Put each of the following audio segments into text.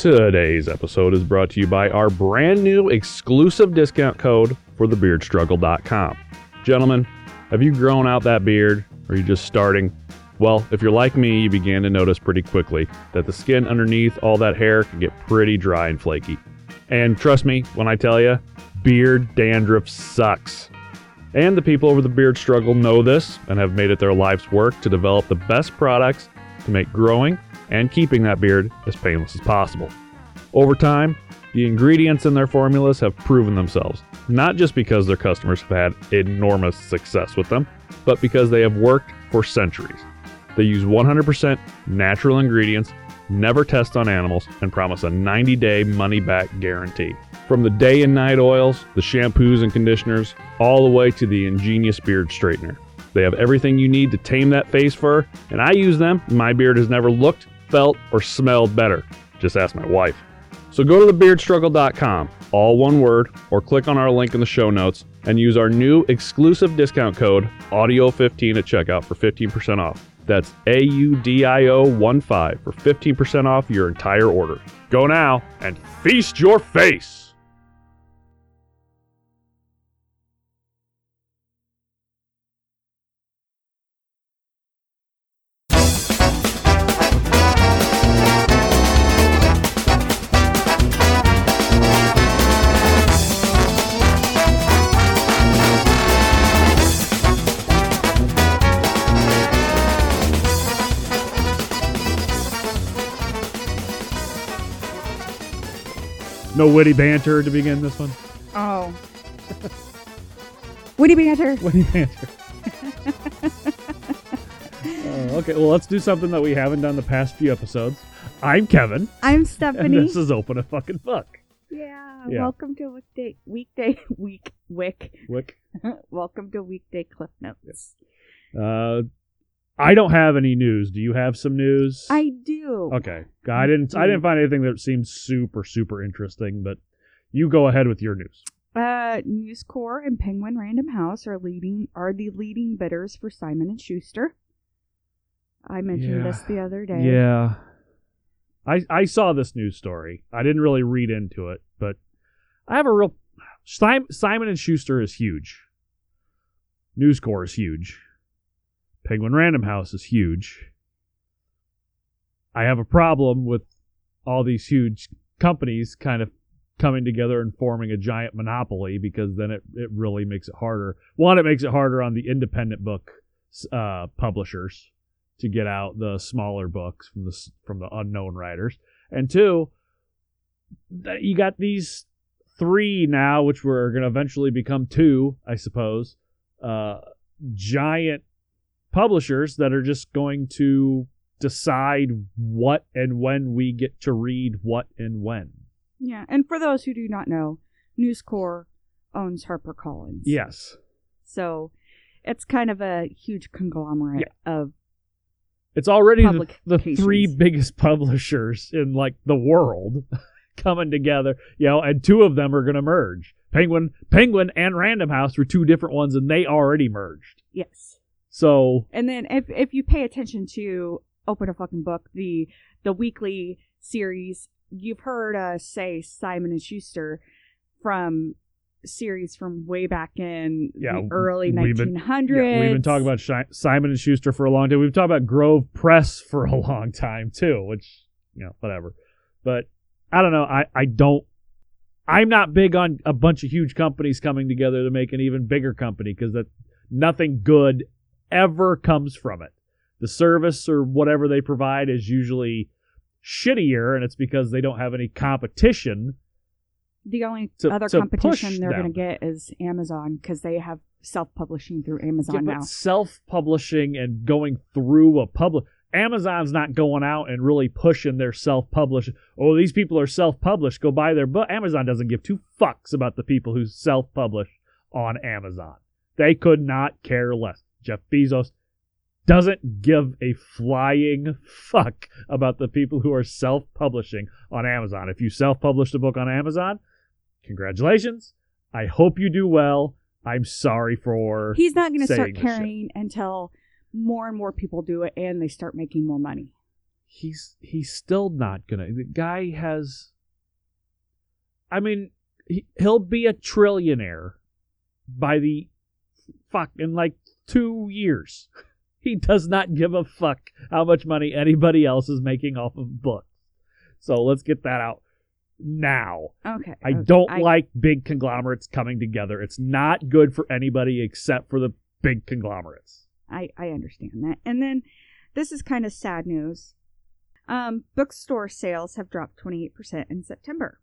Today's episode is brought to you by our brand new exclusive discount code for thebeardstruggle.com. Gentlemen, have you grown out that beard? Or are you just starting? Well, if you're like me, you began to notice pretty quickly that the skin underneath all that hair can get pretty dry and flaky. And trust me when I tell you, beard dandruff sucks. And the people over the beard struggle know this and have made it their life's work to develop the best products to make growing and keeping that beard as painless as possible. Over time, the ingredients in their formulas have proven themselves, not just because their customers have had enormous success with them, but because they have worked for centuries. They use 100% natural ingredients, never test on animals, and promise a 90 day money back guarantee. From the day and night oils, the shampoos and conditioners, all the way to the ingenious beard straightener. They have everything you need to tame that face fur, and I use them. My beard has never looked, felt, or smelled better. Just ask my wife. So go to thebeardstruggle.com, all one word, or click on our link in the show notes and use our new exclusive discount code AUDIO15 at checkout for 15% off. That's A U D I O 1 5 for 15% off your entire order. Go now and feast your face! No witty banter to begin this one. Oh. Witty banter. Witty banter. Oh, okay, well, let's do something that we haven't done the past few episodes. I'm Kevin, I'm and Stephanie. this is Open a Fucking Fuck. yeah, Yeah. Welcome to weekday weekday week wick. Wick. welcome to weekday cliff notes. Uh, I don't have any news. Do you have some news? I do. Okay, I didn't. I didn't find anything that seemed super, super interesting. But you go ahead with your news. Uh, News Corps and Penguin Random House are leading are the leading bidders for Simon and Schuster. I mentioned Yeah. this the other day. Yeah. I I saw this news story. I didn't really read into it, but I have a real Sim- Simon and Schuster is huge. News Corps is huge. Penguin Random House is huge. I have a problem with all these huge companies kind of coming together and forming a giant monopoly because then it, it really makes it harder. One, it makes it harder on the independent book uh, publishers to get out the smaller books from the from the unknown writers, and two, you got these three now, which were going to eventually become two, I suppose, uh, giant publishers that are just going to decide what and when we get to read what and when. Yeah, and for those who do not know, News Corps owns HarperCollins. Yes, So it's kind of a huge conglomerate of it's already the, the three biggest publishers in like the world coming together, you know, and two of them are going to merge. Penguin, Penguin, and Random House were two different ones, and they already merged. yes. So And then if if you pay attention to Open a Fucking Book, the the weekly series, you've heard us say Simon and Schuster from series from way back in Yeah, the early we've been- 1900s. yeah, we've been talking about Simon and Schuster for a long time. We've talked about Grove Press for a long time too, which you know, whatever. But I don't know. I I don't. I'm not big on a bunch of huge companies coming together to make an even bigger company because that nothing good ever comes from it. The service or whatever they provide is usually shittier, and it's because they don't have any competition. the only to- other to competition they're going to get is Amazon because they have self-publishing through Amazon Yeah, now. self-publishing and going through a public Amazon's not going out and really pushing their self-publish. Oh, these people are self-published. Go buy their book. Amazon doesn't give two fucks about the people who self-publish on Amazon. They could not care less. Jeff Bezos doesn't give a flying fuck about the people who are self-publishing on Amazon. If you self-published a book on Amazon, congratulations. I hope you do well. I'm sorry for He's not going to start caring until more and more people do it and they start making more money. he's he's still not gonna. The guy has. I mean, he, he'll be a trillionaire by the fuck in like two years. He does not give a fuck how much money anybody else is making off of books. So let's get that out now. Okay. I okay. don't like big conglomerates coming together. It's not good for anybody except for the big conglomerates. I, I understand that. And then this is kind of sad news. Um, bookstore sales have dropped 28% in September.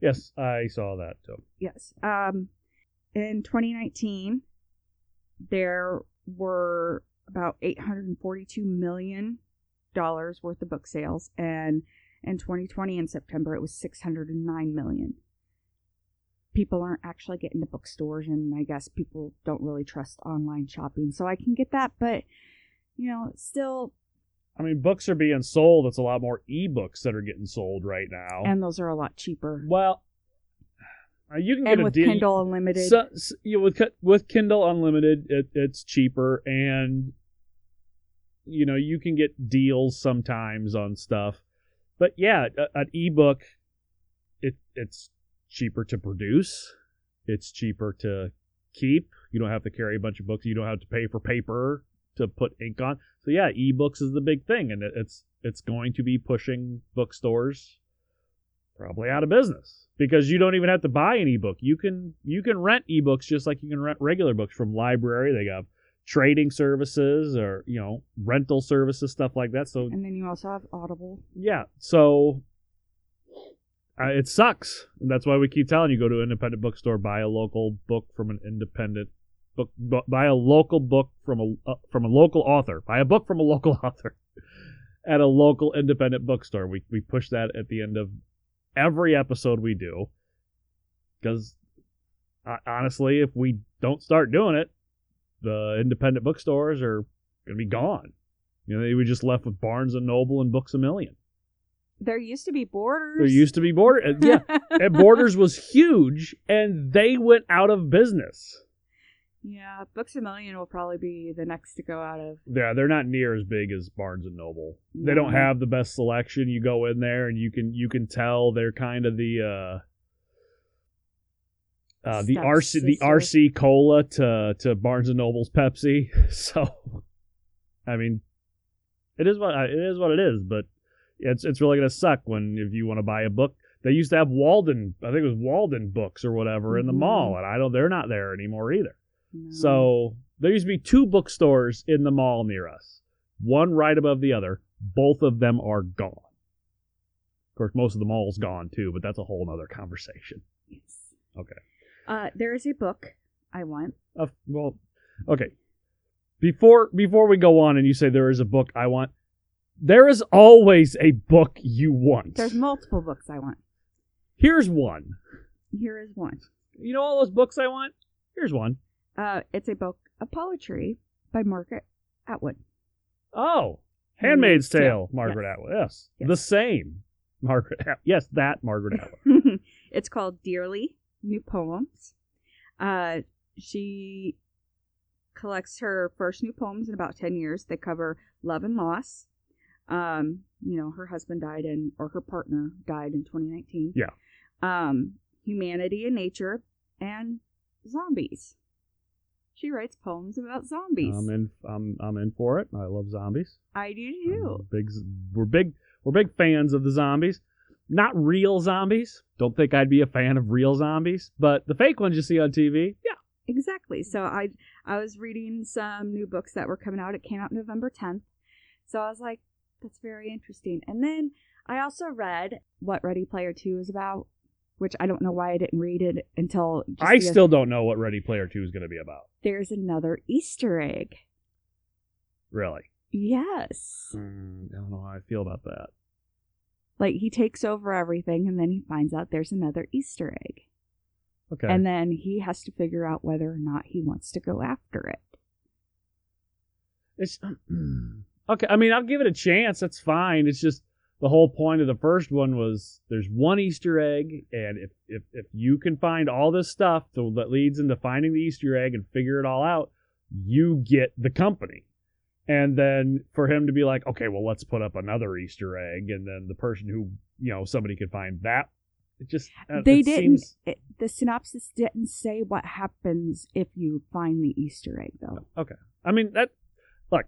Yes, I saw that too. Yes. Um, in 2019, there were about 842 million dollars worth of book sales, and in 2020 in September it was 609 million. People aren't actually getting to bookstores, and I guess people don't really trust online shopping, so I can get that, but you know, still I mean, books are being sold. It's a lot more ebooks that are getting sold right now. and those are a lot cheaper. well, uh, you can get And a with deal. Kindle Unlimited, So, so, you know, with with Kindle Unlimited, it, it's cheaper, and you know you can get deals sometimes on stuff. But yeah, a, an ebook, it it's cheaper to produce. It's cheaper to keep. You don't have to carry a bunch of books. You don't have to pay for paper to put ink on. So yeah, ebooks is the big thing, and it, it's it's going to be pushing bookstores probably out of business because you don't even have to buy an ebook. You can you can rent ebooks just like you can rent regular books from library. They have trading services or you know rental services stuff like that. So and then you also have Audible. yeah, so uh, it sucks. And that's why we keep telling you go to an independent bookstore, buy a local book from an independent book, buy a local book from a uh, from a local author, buy a book from a local author at a local independent bookstore. We we push that at the end of every episode we do because uh, honestly, if we don't start doing it, the independent bookstores are going to be gone. You know, they were just left with Barnes and Noble and Books a Million. There used to be Borders. There used to be Borders. Yeah, and Borders was huge, and they went out of business. Yeah, Books a Million will probably be the next to go out of. Yeah, they're not near as big as Barnes and Noble. They don't have the best selection. You go in there and you can you can tell they're kind of the uh, uh the RC the RC cola to to Barnes and Noble's Pepsi. So, I mean, it is what it is what it is. But it's it's really gonna suck when if you want to buy a book. They used to have Walden, I think it was Walden books or whatever in the Mhm. mall, and I don't. They're not there anymore either. No. So there used to be two bookstores in the mall near us, one right above the other. Both of them are gone. Of course, most of the mall's gone too, but that's a whole other conversation. Yes. Okay. Uh, there is a book I want. Uh, well, okay. Before before we go on, and you say there is a book I want, there is always a book you want. There's multiple books I want. Here's one. Here is one. You know all those books I want. Here's one. Uh, it's a book of poetry by Margaret Atwood. Oh, Handmaid's Handmaid's Tale, Tale. Margaret Yes. Atwood. Yes. Yes. the same Margaret. Atwood. Yes, that Margaret Atwood. it's called Dearly New Poems. Uh, she collects her first new poems in about 10 years. They cover love and loss. Um, you know, her husband died in, or her partner died in 2019. Yeah. Um, humanity and nature and zombies. She writes poems about zombies. I'm in. I'm I'm in for it. I love zombies. I do too. Big. We're big. We're big fans of the zombies. Not real zombies. Don't think I'd be a fan of real zombies, but the fake ones you see on TV. Yeah. Exactly. So I I was reading some new books that were coming out. It came out November 10th. So I was like, that's very interesting. And then I also read what Ready Player 2 is about, which I don't know why I didn't read it until just I still don't know what Ready Player Two is going to be about. there's another Easter egg. Really. Yes. Mm, I don't know how I feel about that. Like he takes over everything and then he finds out there's another Easter egg. Okay. And then he has to figure out whether or not he wants to go after it. It's okay. I mean, I'll give it a chance. That's fine. It's just the whole point of the first one was there's one Easter egg, and if if if you can find all this stuff to, that leads into finding the Easter egg and figure it all out, you get the company. and then for him to be like, okay, well, let's put up another Easter egg, and then the person who you know somebody could find that. It just uh, they it didn't. seems- It, the synopsis didn't say what happens if you find the Easter egg, though. Okay, I mean that. Look,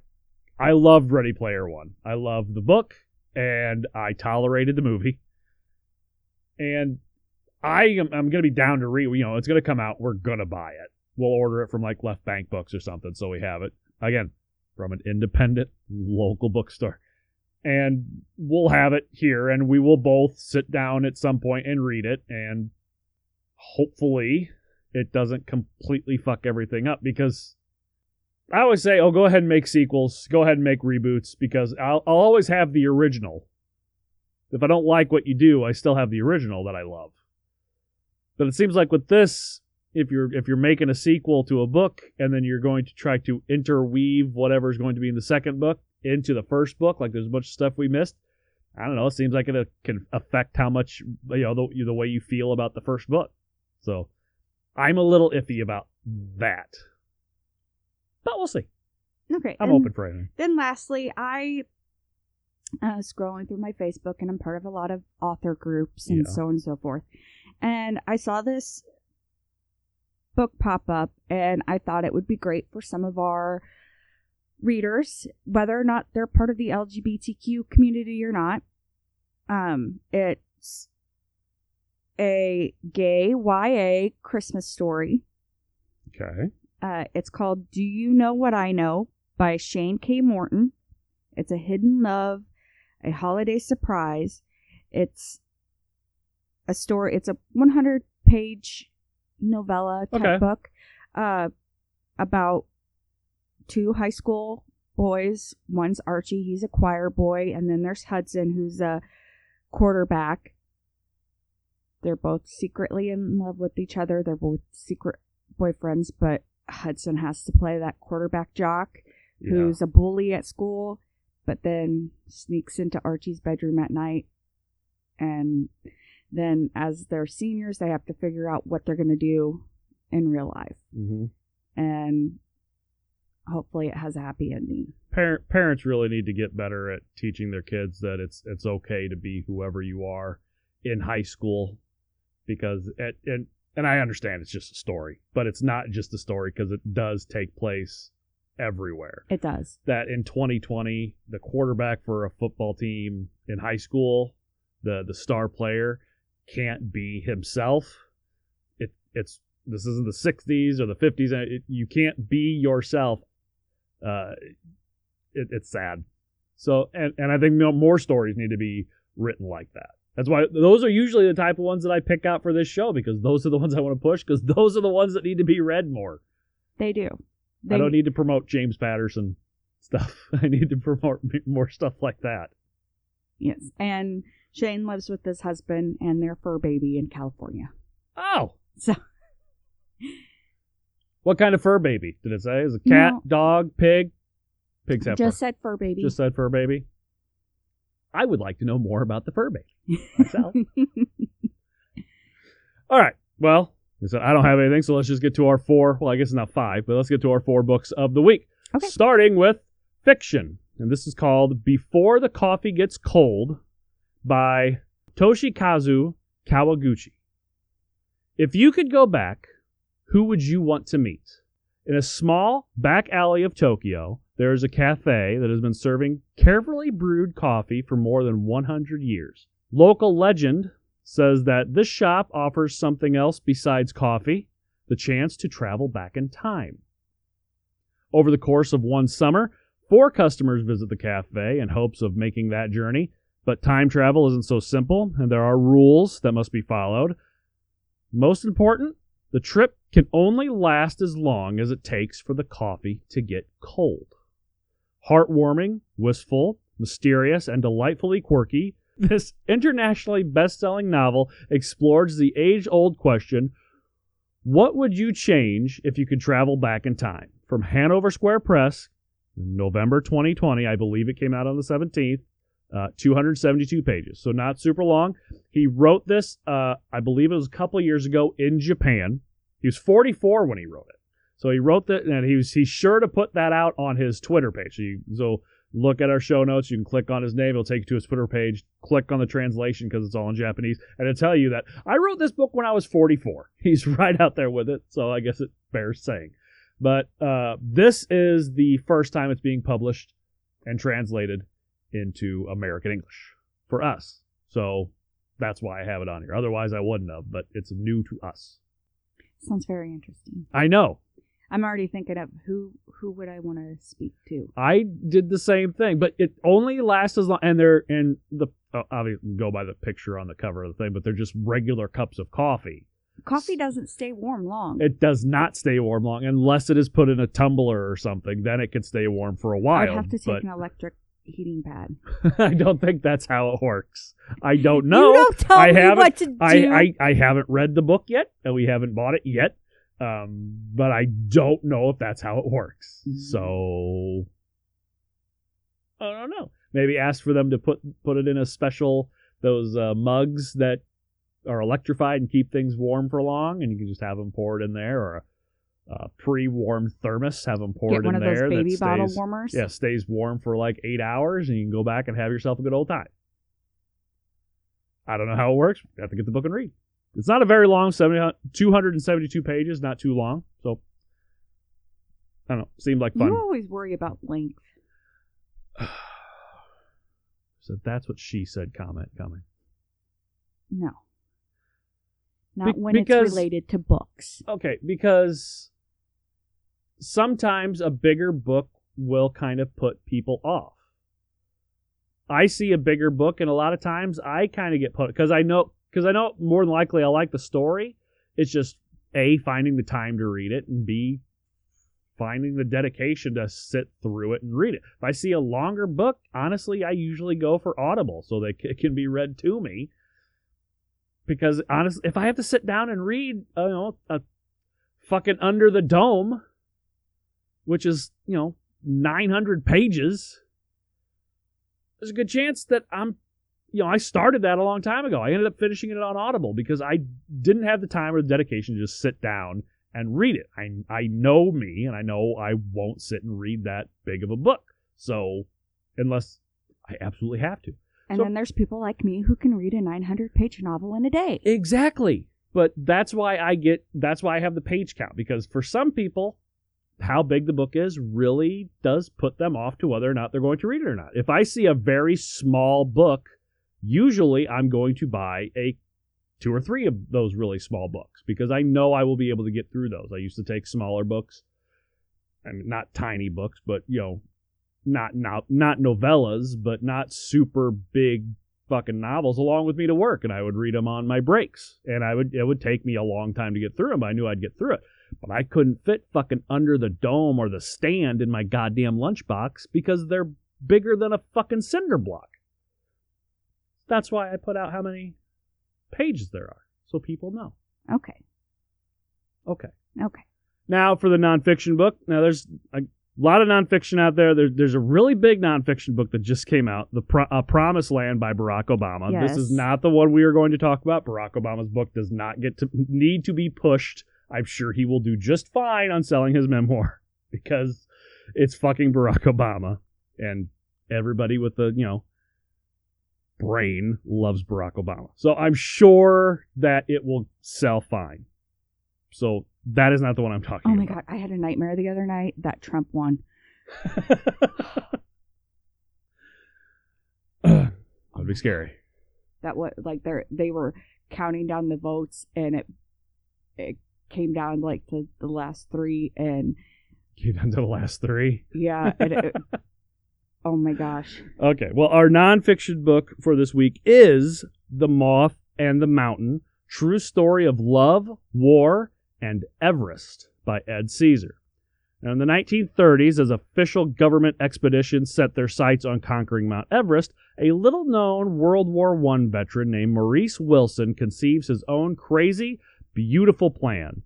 I love Ready Player One. I love the book, and I tolerated the movie. And I am I'm gonna be down to read. You know, it's gonna come out. We're gonna buy it. We'll order it from like Left Bank Books or something, so we have it again from an independent local bookstore. And we'll have it here, and we will both sit down at some point and read it, and hopefully it doesn't completely fuck everything up because I always say, oh, go ahead and make sequels, go ahead and make reboots because I'll, I'll always have the original. If I don't like what you do, I still have the original that I love. But it seems like with this, if you're if you're making a sequel to a book and then you're going to try to interweave whatever's going to be in the second book into the first book, like there's a bunch of stuff we missed. I don't know. It seems like it uh, can affect how much you know the, the way you feel about the first book. So I'm a little iffy about that, but we'll see. Okay. I'm and open for anything. Then lastly, I uh, scrolling through my Facebook, and I'm part of a lot of author groups and Yeah. so on and so forth. And I saw this book pop up, and I thought it would be great for some of our readers, whether or not they're part of the LGBTQ community or not. Um, it's a gay YA Christmas story. Okay. Uh, it's called Do You Know What I Know by Shane K. Morton. It's a hidden love, a holiday surprise. It's a story, it's a 100 page novella type Okay. book uh, about two high school boys. One's Archie, he's a choir boy, and then there's Hudson, who's a quarterback. They're both secretly in love with each other. They're both secret boyfriends, but Hudson has to play that quarterback jock Yeah. who's a bully at school, but then sneaks into Archie's bedroom at night. And then, as they're seniors, they have to figure out what they're going to do in real life. hmm And hopefully, it has a happy ending. Parent, parents really need to get better at teaching their kids that it's it's okay to be whoever you are in high school, because it, and and I understand it's just a story, but it's not just a story because it does take place everywhere. It does. that in 2020 the quarterback for a football team in high school the the star player can't be himself it it's this isn't the 60s or the 50s and it, you can't be yourself uh it, it's sad so and and i think more stories need to be written like that that's why those are usually the type of ones that i pick out for this show because those are the ones i want to push because those are the ones that need to be read more They do. They, I don't need to promote James Patterson stuff. I need to promote more stuff like that. Yes. And Shane lives with his husband and their fur baby in California. Oh, So, what kind of fur baby did it say? Is it a cat, No. dog, pig? Pigs have just fur. said fur baby. Just said fur baby. I would like to know more about the fur baby myself. All right. Well, I I don't have anything, so let's just get to our four. Well, I guess it's not five, but let's get to our four books of the week. Okay. Starting with fiction, and this is called "Before the Coffee Gets Cold" by Toshikazu Kawaguchi. If you could go back, who would you want to meet? In a small back alley of Tokyo, there is a cafe that has been serving carefully brewed coffee for more than 100 years. Local legend says that this shop offers something else besides coffee the chance to travel back in time. Over the course of one summer, four customers visit the cafe in hopes of making that journey, but time travel isn't so simple, and there are rules that must be followed. Most important, the trip can only last as long as it takes for the coffee to get cold. Heartwarming, wistful, mysterious, and delightfully quirky, this internationally best selling novel explores the age old question what would you change if you could travel back in time? From Hanover Square Press, November 2020, I believe it came out on the 17th, uh, 272 pages, so not super long. He wrote this, uh, I believe it was a couple of years ago in Japan. He was 44 when he wrote it. So he wrote that, and he was he's sure to put that out on his Twitter page. So, you, so look at our show notes. You can click on his name. It'll take you to his Twitter page. Click on the translation because it's all in Japanese, and it'll tell you that I wrote this book when I was 44. He's right out there with it. So I guess it bears saying. But uh, this is the first time it's being published and translated into American English for us. So that's why I have it on here. Otherwise, I wouldn't have, but it's new to us. Sounds very interesting. I know. I'm already thinking of who who would I want to speak to. I did the same thing, but it only lasts as long. And they're and the uh, oh, obviously go by the picture on the cover of the thing, but they're just regular cups of coffee. Coffee doesn't stay warm long. It does not stay warm long unless it is put in a tumbler or something. Then it can stay warm for a while. I'd have to take but an electric heating pad. I don't think that's how it works. I don't know. You don't tell I me haven't- what to do. I, I I haven't read the book yet, and we haven't bought it yet. Um, but I don't know if that's how it works. Mhm. So I don't know. Maybe ask for them to put put it in a special those uh, mugs that are electrified and keep things warm for long, and you can just have them poured in there, or a, a pre-warmed thermos, have them poured Get one in of those there. that baby bottle warmers. yeah, stays warm for like eight hours, and you can go back and have yourself a good old time. I don't know how it works. You have to get the book and read. It's not a very long, 70, uh, 272 pages, not too long. So, I don't know. Seemed like fun. You always worry about length. so that's what she said comment coming. No. Not Be- when because- it's related to books. Okay, because sometimes a bigger book will kind of put people off. I see a bigger book, and a lot of times I kind of get put because I know because I know more than likely I like the story. It's just a finding the time to read it, and b finding the dedication to sit through it and read it. If I see a longer book, honestly, I usually go for Audible so that it can be read to me. Because honestly, if I have to sit down and read, you know, a fucking Under the Dome, which is you know 900 pages, there's a good chance that I'm, you know, I started that a long time ago. I ended up finishing it on Audible because I didn't have the time or the dedication to just sit down and read it. I I know me, and I know I won't sit and read that big of a book. So unless I absolutely have to. And So- then there's people like me who can read a 900 page novel in a day. Exactly. But that's why I get that's why I have the page count because for some people how big the book is really does put them off to whether or not they're going to read it or not. If I see a very small book, usually I'm going to buy a two or three of those really small books because I know I will be able to get through those. I used to take smaller books. Mean not tiny books, but you know, not not not novellas, but not super big fucking novels along with me to work and I would read them on my breaks and I would it would take me a long time to get through them I knew I'd get through it but I couldn't fit fucking under the dome or the stand in my goddamn lunchbox because they're bigger than a fucking cinder block that's why I put out how many pages there are so people know Okay. okay Okay. now for the nonfiction book now there's a lot of nonfiction out there. there there's a really big nonfiction book that just came out the Pro- uh, promised land by barack obama Yes. this is not the one we are going to talk about barack obama's book does not get to need to be pushed i'm sure he will do just fine on selling his memoir because it's fucking barack obama and everybody with the you know brain loves barack obama so i'm sure that it will sell fine so that is not the one i'm talking Oh my about god, I had a nightmare the other night that Trump won. That'd be scary. That what like they they were counting down the votes and it it came down like to the last three and came down to the last three. yeah, it, it- oh my gosh. Okay. Well, our nonfiction book for this week is The Moth and the Mountain True Story of Love, War, and Everest by Ed Caesar. Now, in the 1930s, as official government expeditions set their sights on conquering Mount Everest, a little known World War I veteran named Maurice Wilson conceives his own crazy, beautiful plan.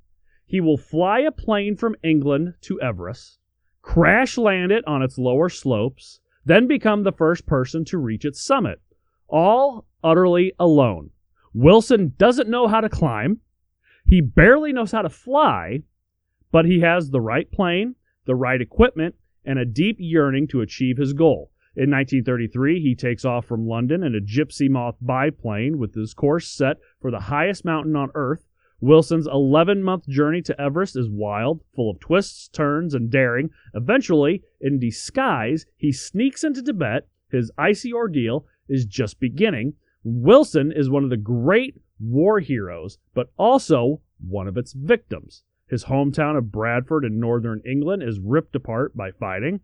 He will fly a plane from England to Everest, crash land it on its lower slopes, then become the first person to reach its summit, all utterly alone. Wilson doesn't know how to climb, he barely knows how to fly, but he has the right plane, the right equipment, and a deep yearning to achieve his goal. In 1933, he takes off from London in a Gypsy Moth biplane with his course set for the highest mountain on Earth. Wilson's 11 month journey to Everest is wild, full of twists, turns, and daring. Eventually, in disguise, he sneaks into Tibet. His icy ordeal is just beginning. Wilson is one of the great war heroes, but also one of its victims. His hometown of Bradford in northern England is ripped apart by fighting.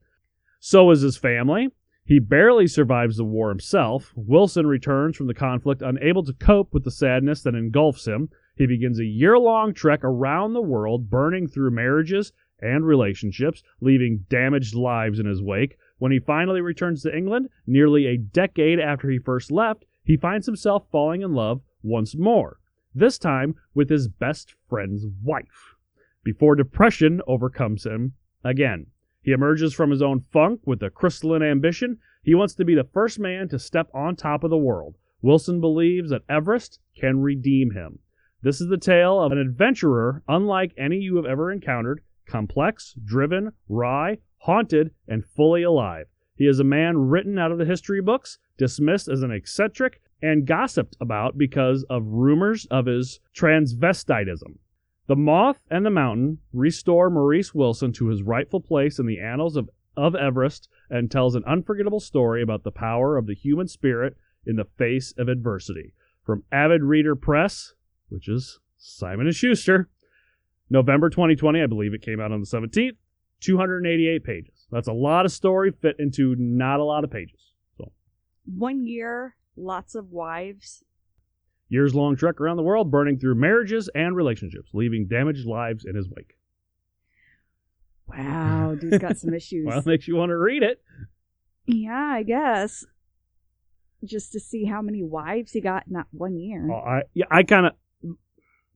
So is his family. He barely survives the war himself. Wilson returns from the conflict unable to cope with the sadness that engulfs him. He begins a year long trek around the world, burning through marriages and relationships, leaving damaged lives in his wake. When he finally returns to England, nearly a decade after he first left, he finds himself falling in love once more, this time with his best friend's wife, before depression overcomes him again. He emerges from his own funk with a crystalline ambition. He wants to be the first man to step on top of the world. Wilson believes that Everest can redeem him. This is the tale of an adventurer unlike any you have ever encountered, complex, driven, wry, haunted, and fully alive. He is a man written out of the history books, dismissed as an eccentric, and gossiped about because of rumors of his transvestitism. The Moth and the Mountain restore Maurice Wilson to his rightful place in the annals of, of Everest and tells an unforgettable story about the power of the human spirit in the face of adversity. From Avid Reader Press, which is Simon and Schuster, November 2020, I believe it came out on the 17th, 288 pages. That's a lot of story fit into not a lot of pages. So, One year, lots of wives. years long trek around the world, burning through marriages and relationships, leaving damaged lives in his wake. Wow, dude's got some issues. Well, it makes you want to read it. yeah, I guess. Just to see how many wives he got in that one year. Well, I yeah, I kind of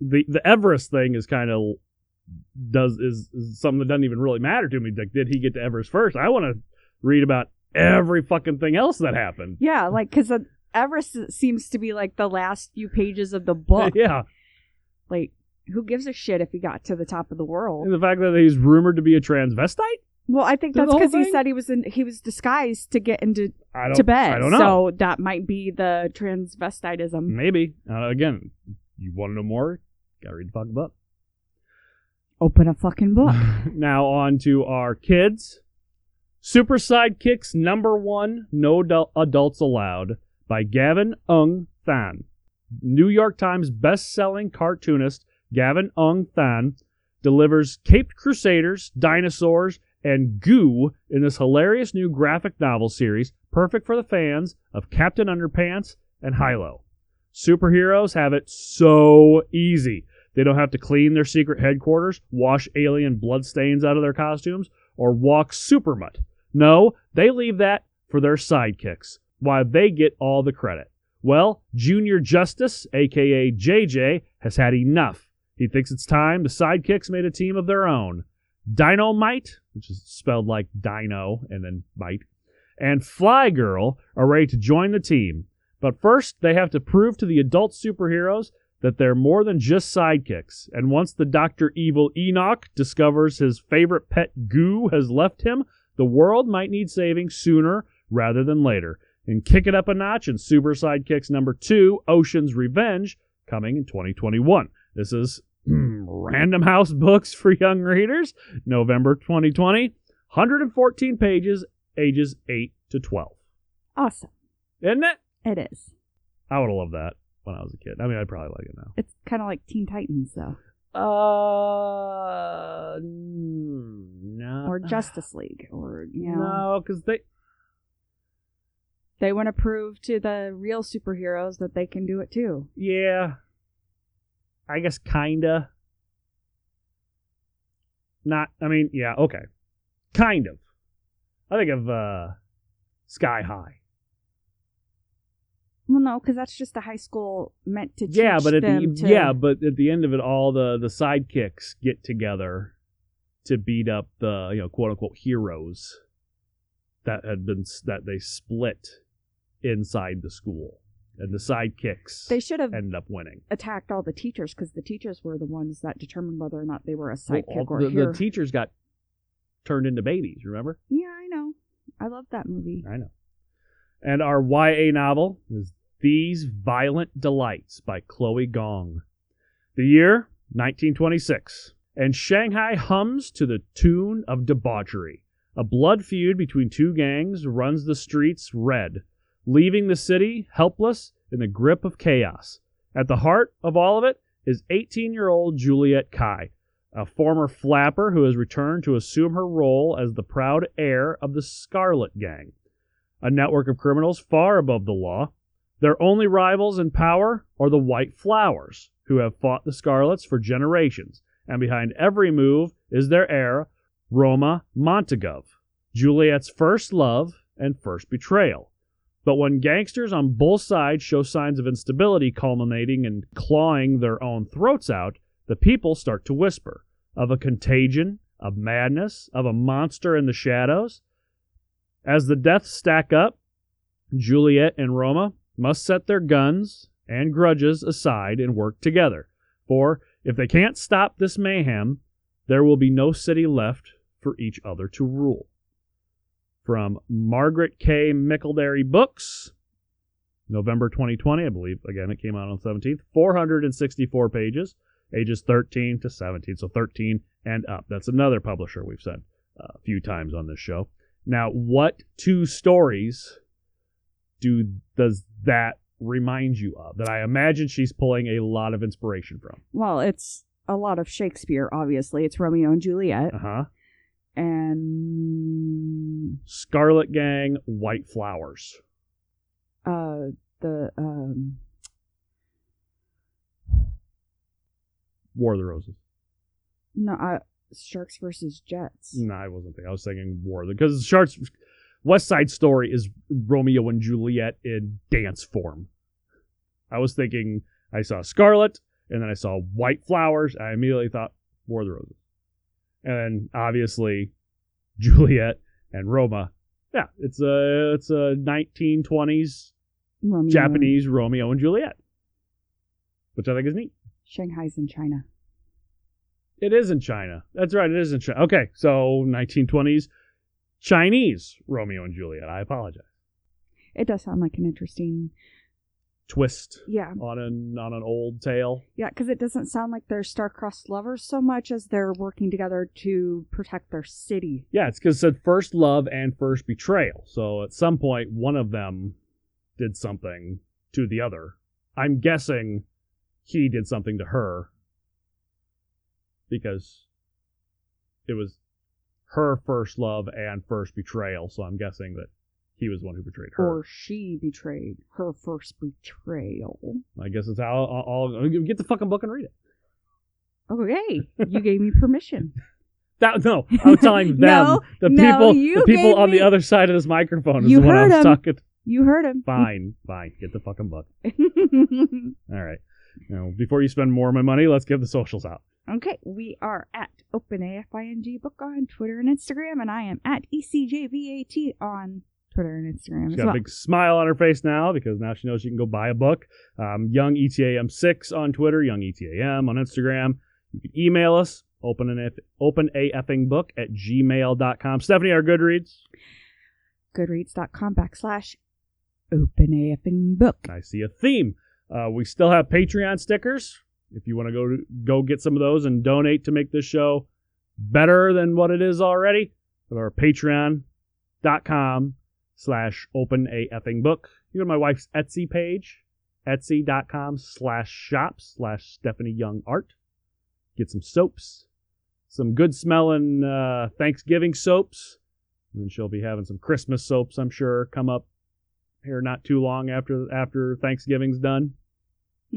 the the Everest thing is kind of does is, is something that doesn't even really matter to me. Like, did he get to Everest first? I want to read about every fucking thing else that happened. Yeah, like because Everest seems to be like the last few pages of the book. Yeah, Like, who gives a shit if he got to the top of the world? and the fact that he's rumored to be a transvestite. Well, I think that's because he said he was in he was disguised to get into I don't. Tibet. I don't know. So that might be the transvestitism. Maybe uh, again, you want to know more? Gotta read the fucking book. Open a fucking book. now on to our kids. Super Sidekicks number one, No Adul- Adults Allowed by Gavin Aung Than. New York Times best-selling cartoonist Gavin Aung Than delivers Caped Crusaders, dinosaurs, and goo in this hilarious new graphic novel series, perfect for the fans of Captain Underpants and Hilo. Superheroes have it so easy. They don't have to clean their secret headquarters, wash alien bloodstains out of their costumes, or walk supermut. No, they leave that for their sidekicks, while they get all the credit. Well, Junior Justice, aka JJ, has had enough. He thinks it's time the sidekicks made a team of their own. Dynomite, which is spelled like dino and then mite, and Fly Girl are ready to join the team. But first, they have to prove to the adult superheroes that they're more than just sidekicks. And once the Dr. Evil Enoch discovers his favorite pet goo has left him, the world might need saving sooner rather than later. And kick it up a notch in Super Sidekicks number two, Ocean's Revenge, coming in 2021. This is hmm, Random House Books for Young Readers, November 2020. 114 pages, ages 8 to 12. Awesome. Isn't it? It is. I would have loved that when I was a kid. I mean, I'd probably like it now. It's kind of like Teen Titans, though, Uh, no. or Justice League, or you know, No, because they. they want to prove to the real superheroes that they can do it too. Yeah. I guess kinda. Not. I mean, yeah. Okay. Kind of. I think of uh, Sky High. Well, no, because that's just a high school meant to teach Yeah, but at the to. yeah, but at the end of it, all the the sidekicks get together to beat up the you know quote unquote heroes that had been that they split inside the school. and the sidekicks They should have ended up winning. attacked all the teachers because the teachers were the ones that determined whether or not they were a Well, sidekick all- or the, hero. the teachers got turned into babies. Remember? yeah, I know. I love that movie. I know. And our YA novel is These Violent Delights by Chloe Gong. The year 1926, and Shanghai hums to the tune of debauchery. A blood feud between two gangs runs the streets red, leaving the city helpless in the grip of chaos. At the heart of all of it is 18 year old Juliet Cai, a former flapper who has returned to assume her role as the proud heir of the Scarlet Gang, a network of criminals far above the law. Their only rivals in power are the White Flowers, who have fought the Scarlets for generations, and behind every move is their heir, Roma Montagov, Juliet's first love and first betrayal. But when gangsters on both sides show signs of instability culminating in clawing their own throats out, the people start to whisper of a contagion, of madness, of a monster in the shadows. As the deaths stack up, Juliet and Roma must set their guns and grudges aside and work together. For if they can't stop this mayhem, there will be no city left for each other to rule. From Margaret K. McElderry Books, November 2020, I believe. Again, it came out on 17th. 464 pages, ages 13 to 17. So 13 and up. That's another publisher we've said a few times on this show. Now, what two stories do does that remind you of? That I imagine she's pulling a lot of inspiration from. Well, it's a lot of Shakespeare, obviously. It's Romeo and Juliet. Uh huh. And Scarlet Gang, White Flowers. uh, the um, War of the Roses. no, uh, Sharks versus Jets. No, I wasn't thinking. I was thinking War of the because Sharks West Side Story is Romeo and Juliet in dance form. I was thinking I saw Scarlet and then I saw White Flowers. I immediately thought War of the Roses, and then obviously Juliet and Roma. Yeah, it's a it's a 1920s Romeo Japanese Romeo and Juliet, which I think is neat. Shanghai's in China. It is in China. That's right. It is in China. Okay, so 1920s Chinese Romeo and Juliet. I apologize. It does sound like an interesting. Twist Yeah, on an on an old tale. yeah, because it doesn't sound like they're star-crossed lovers so much as they're working together to protect their city. Yeah, it's because it said first love and first betrayal. So at some point, one of them did something to the other. I'm guessing he did something to her because it was her first love and first betrayal. So I'm guessing that he was the one who betrayed her. Or she betrayed her first betrayal. I guess it's how uh, I'll, I'll get the fucking book and read it. Okay, you gave me permission. That no, I'm telling them No, the no, people you the people on me- the other side of this microphone is You the one I heard was him. talking. You heard him. Fine, fine, get the fucking book. All right. Now, before you spend more of my money, let's give the socials out. Okay, we are at OpenAFING Book on Twitter and Instagram, and I am at ECJVAT on Twitter and Instagram She's got well. a big smile on her face now because now she knows she can go buy a book. Um, Young ETAM6 on Twitter, Young ETAM on Instagram. You can email us, open an open a effing book at gmail.com. Stephanie, our Goodreads. Goodreads.com backslash OpenAFING Book. I see a theme. Uh, we still have Patreon stickers. If you want to go go get some of those and donate to make this show better than what it is already, go to our patreon.com slash open a effing book. You go to my wife's Etsy page, etsy.com slash shop slash Stephanie Young Art. Get some soaps, some good smelling uh, Thanksgiving soaps. And she'll be having some Christmas soaps, I'm sure, come up here not too long after after Thanksgiving's done.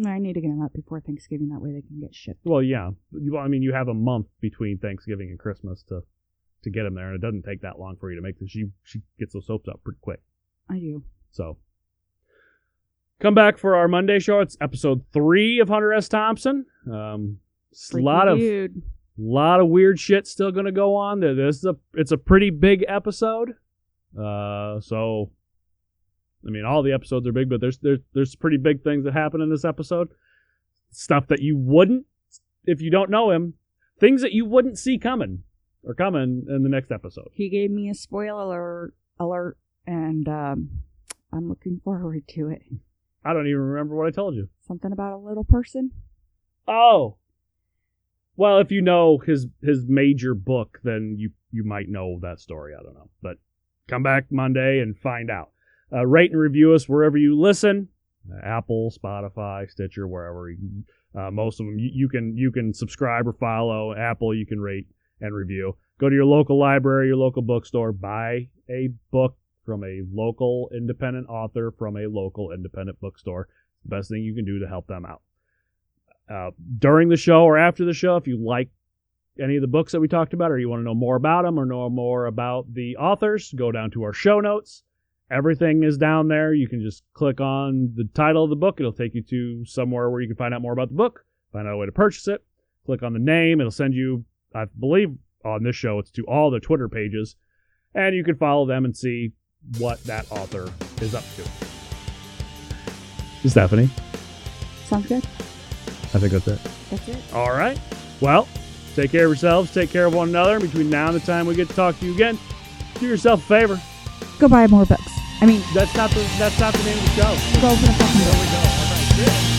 I need to get them up before Thanksgiving. That way they can get shipped. Well, yeah. You, I mean, you have a month between Thanksgiving and Christmas to to get them there, and it doesn't take that long for you to make this. She she gets those soaps up pretty quick. I do. So come back for our Monday show. It's episode three of Hunter S. Thompson. Um, a lot of Reviewed. lot of weird shit still going to go on. There, this is a it's a pretty big episode. Uh, so I mean, all the episodes are big, but there's there's there's pretty big things that happen in this episode. Stuff that you wouldn't if you don't know him. Things that you wouldn't see coming are coming in the next episode. He gave me a spoiler alert, and um, I'm looking forward to it. I don't even remember what I told you. Something about a little person. Oh. Well, if you know his his major book, then you you might know that story. I don't know, but come back Monday and find out. Uh, rate and review us wherever you listen. Uh, Apple, Spotify, Stitcher, wherever. You, uh, most of them you, you can you can subscribe or follow. Apple, you can rate and review. Go to your local library, your local bookstore, buy a book from a local independent author from a local independent bookstore. The best thing you can do to help them out. Uh, during the show or after the show, if you like any of the books that we talked about, or you want to know more about them or know more about the authors, go down to our show notes. Everything is down there. You can just click on the title of the book. It'll take you to somewhere where you can find out more about the book, find out a way to purchase it. Click on the name. It'll send you, I believe, on this show, it's to all the Twitter pages. And you can follow them and see what that author is up to. Stephanie, Sounds good. I think that's it. That's it. All right. Well, take care of yourselves. Take care of one another. Between now and the time we get to talk to you again, do yourself a favor. Go buy more books. I mean, That's not the that's not the name of the show. go open a fucking There we go. All right. Good.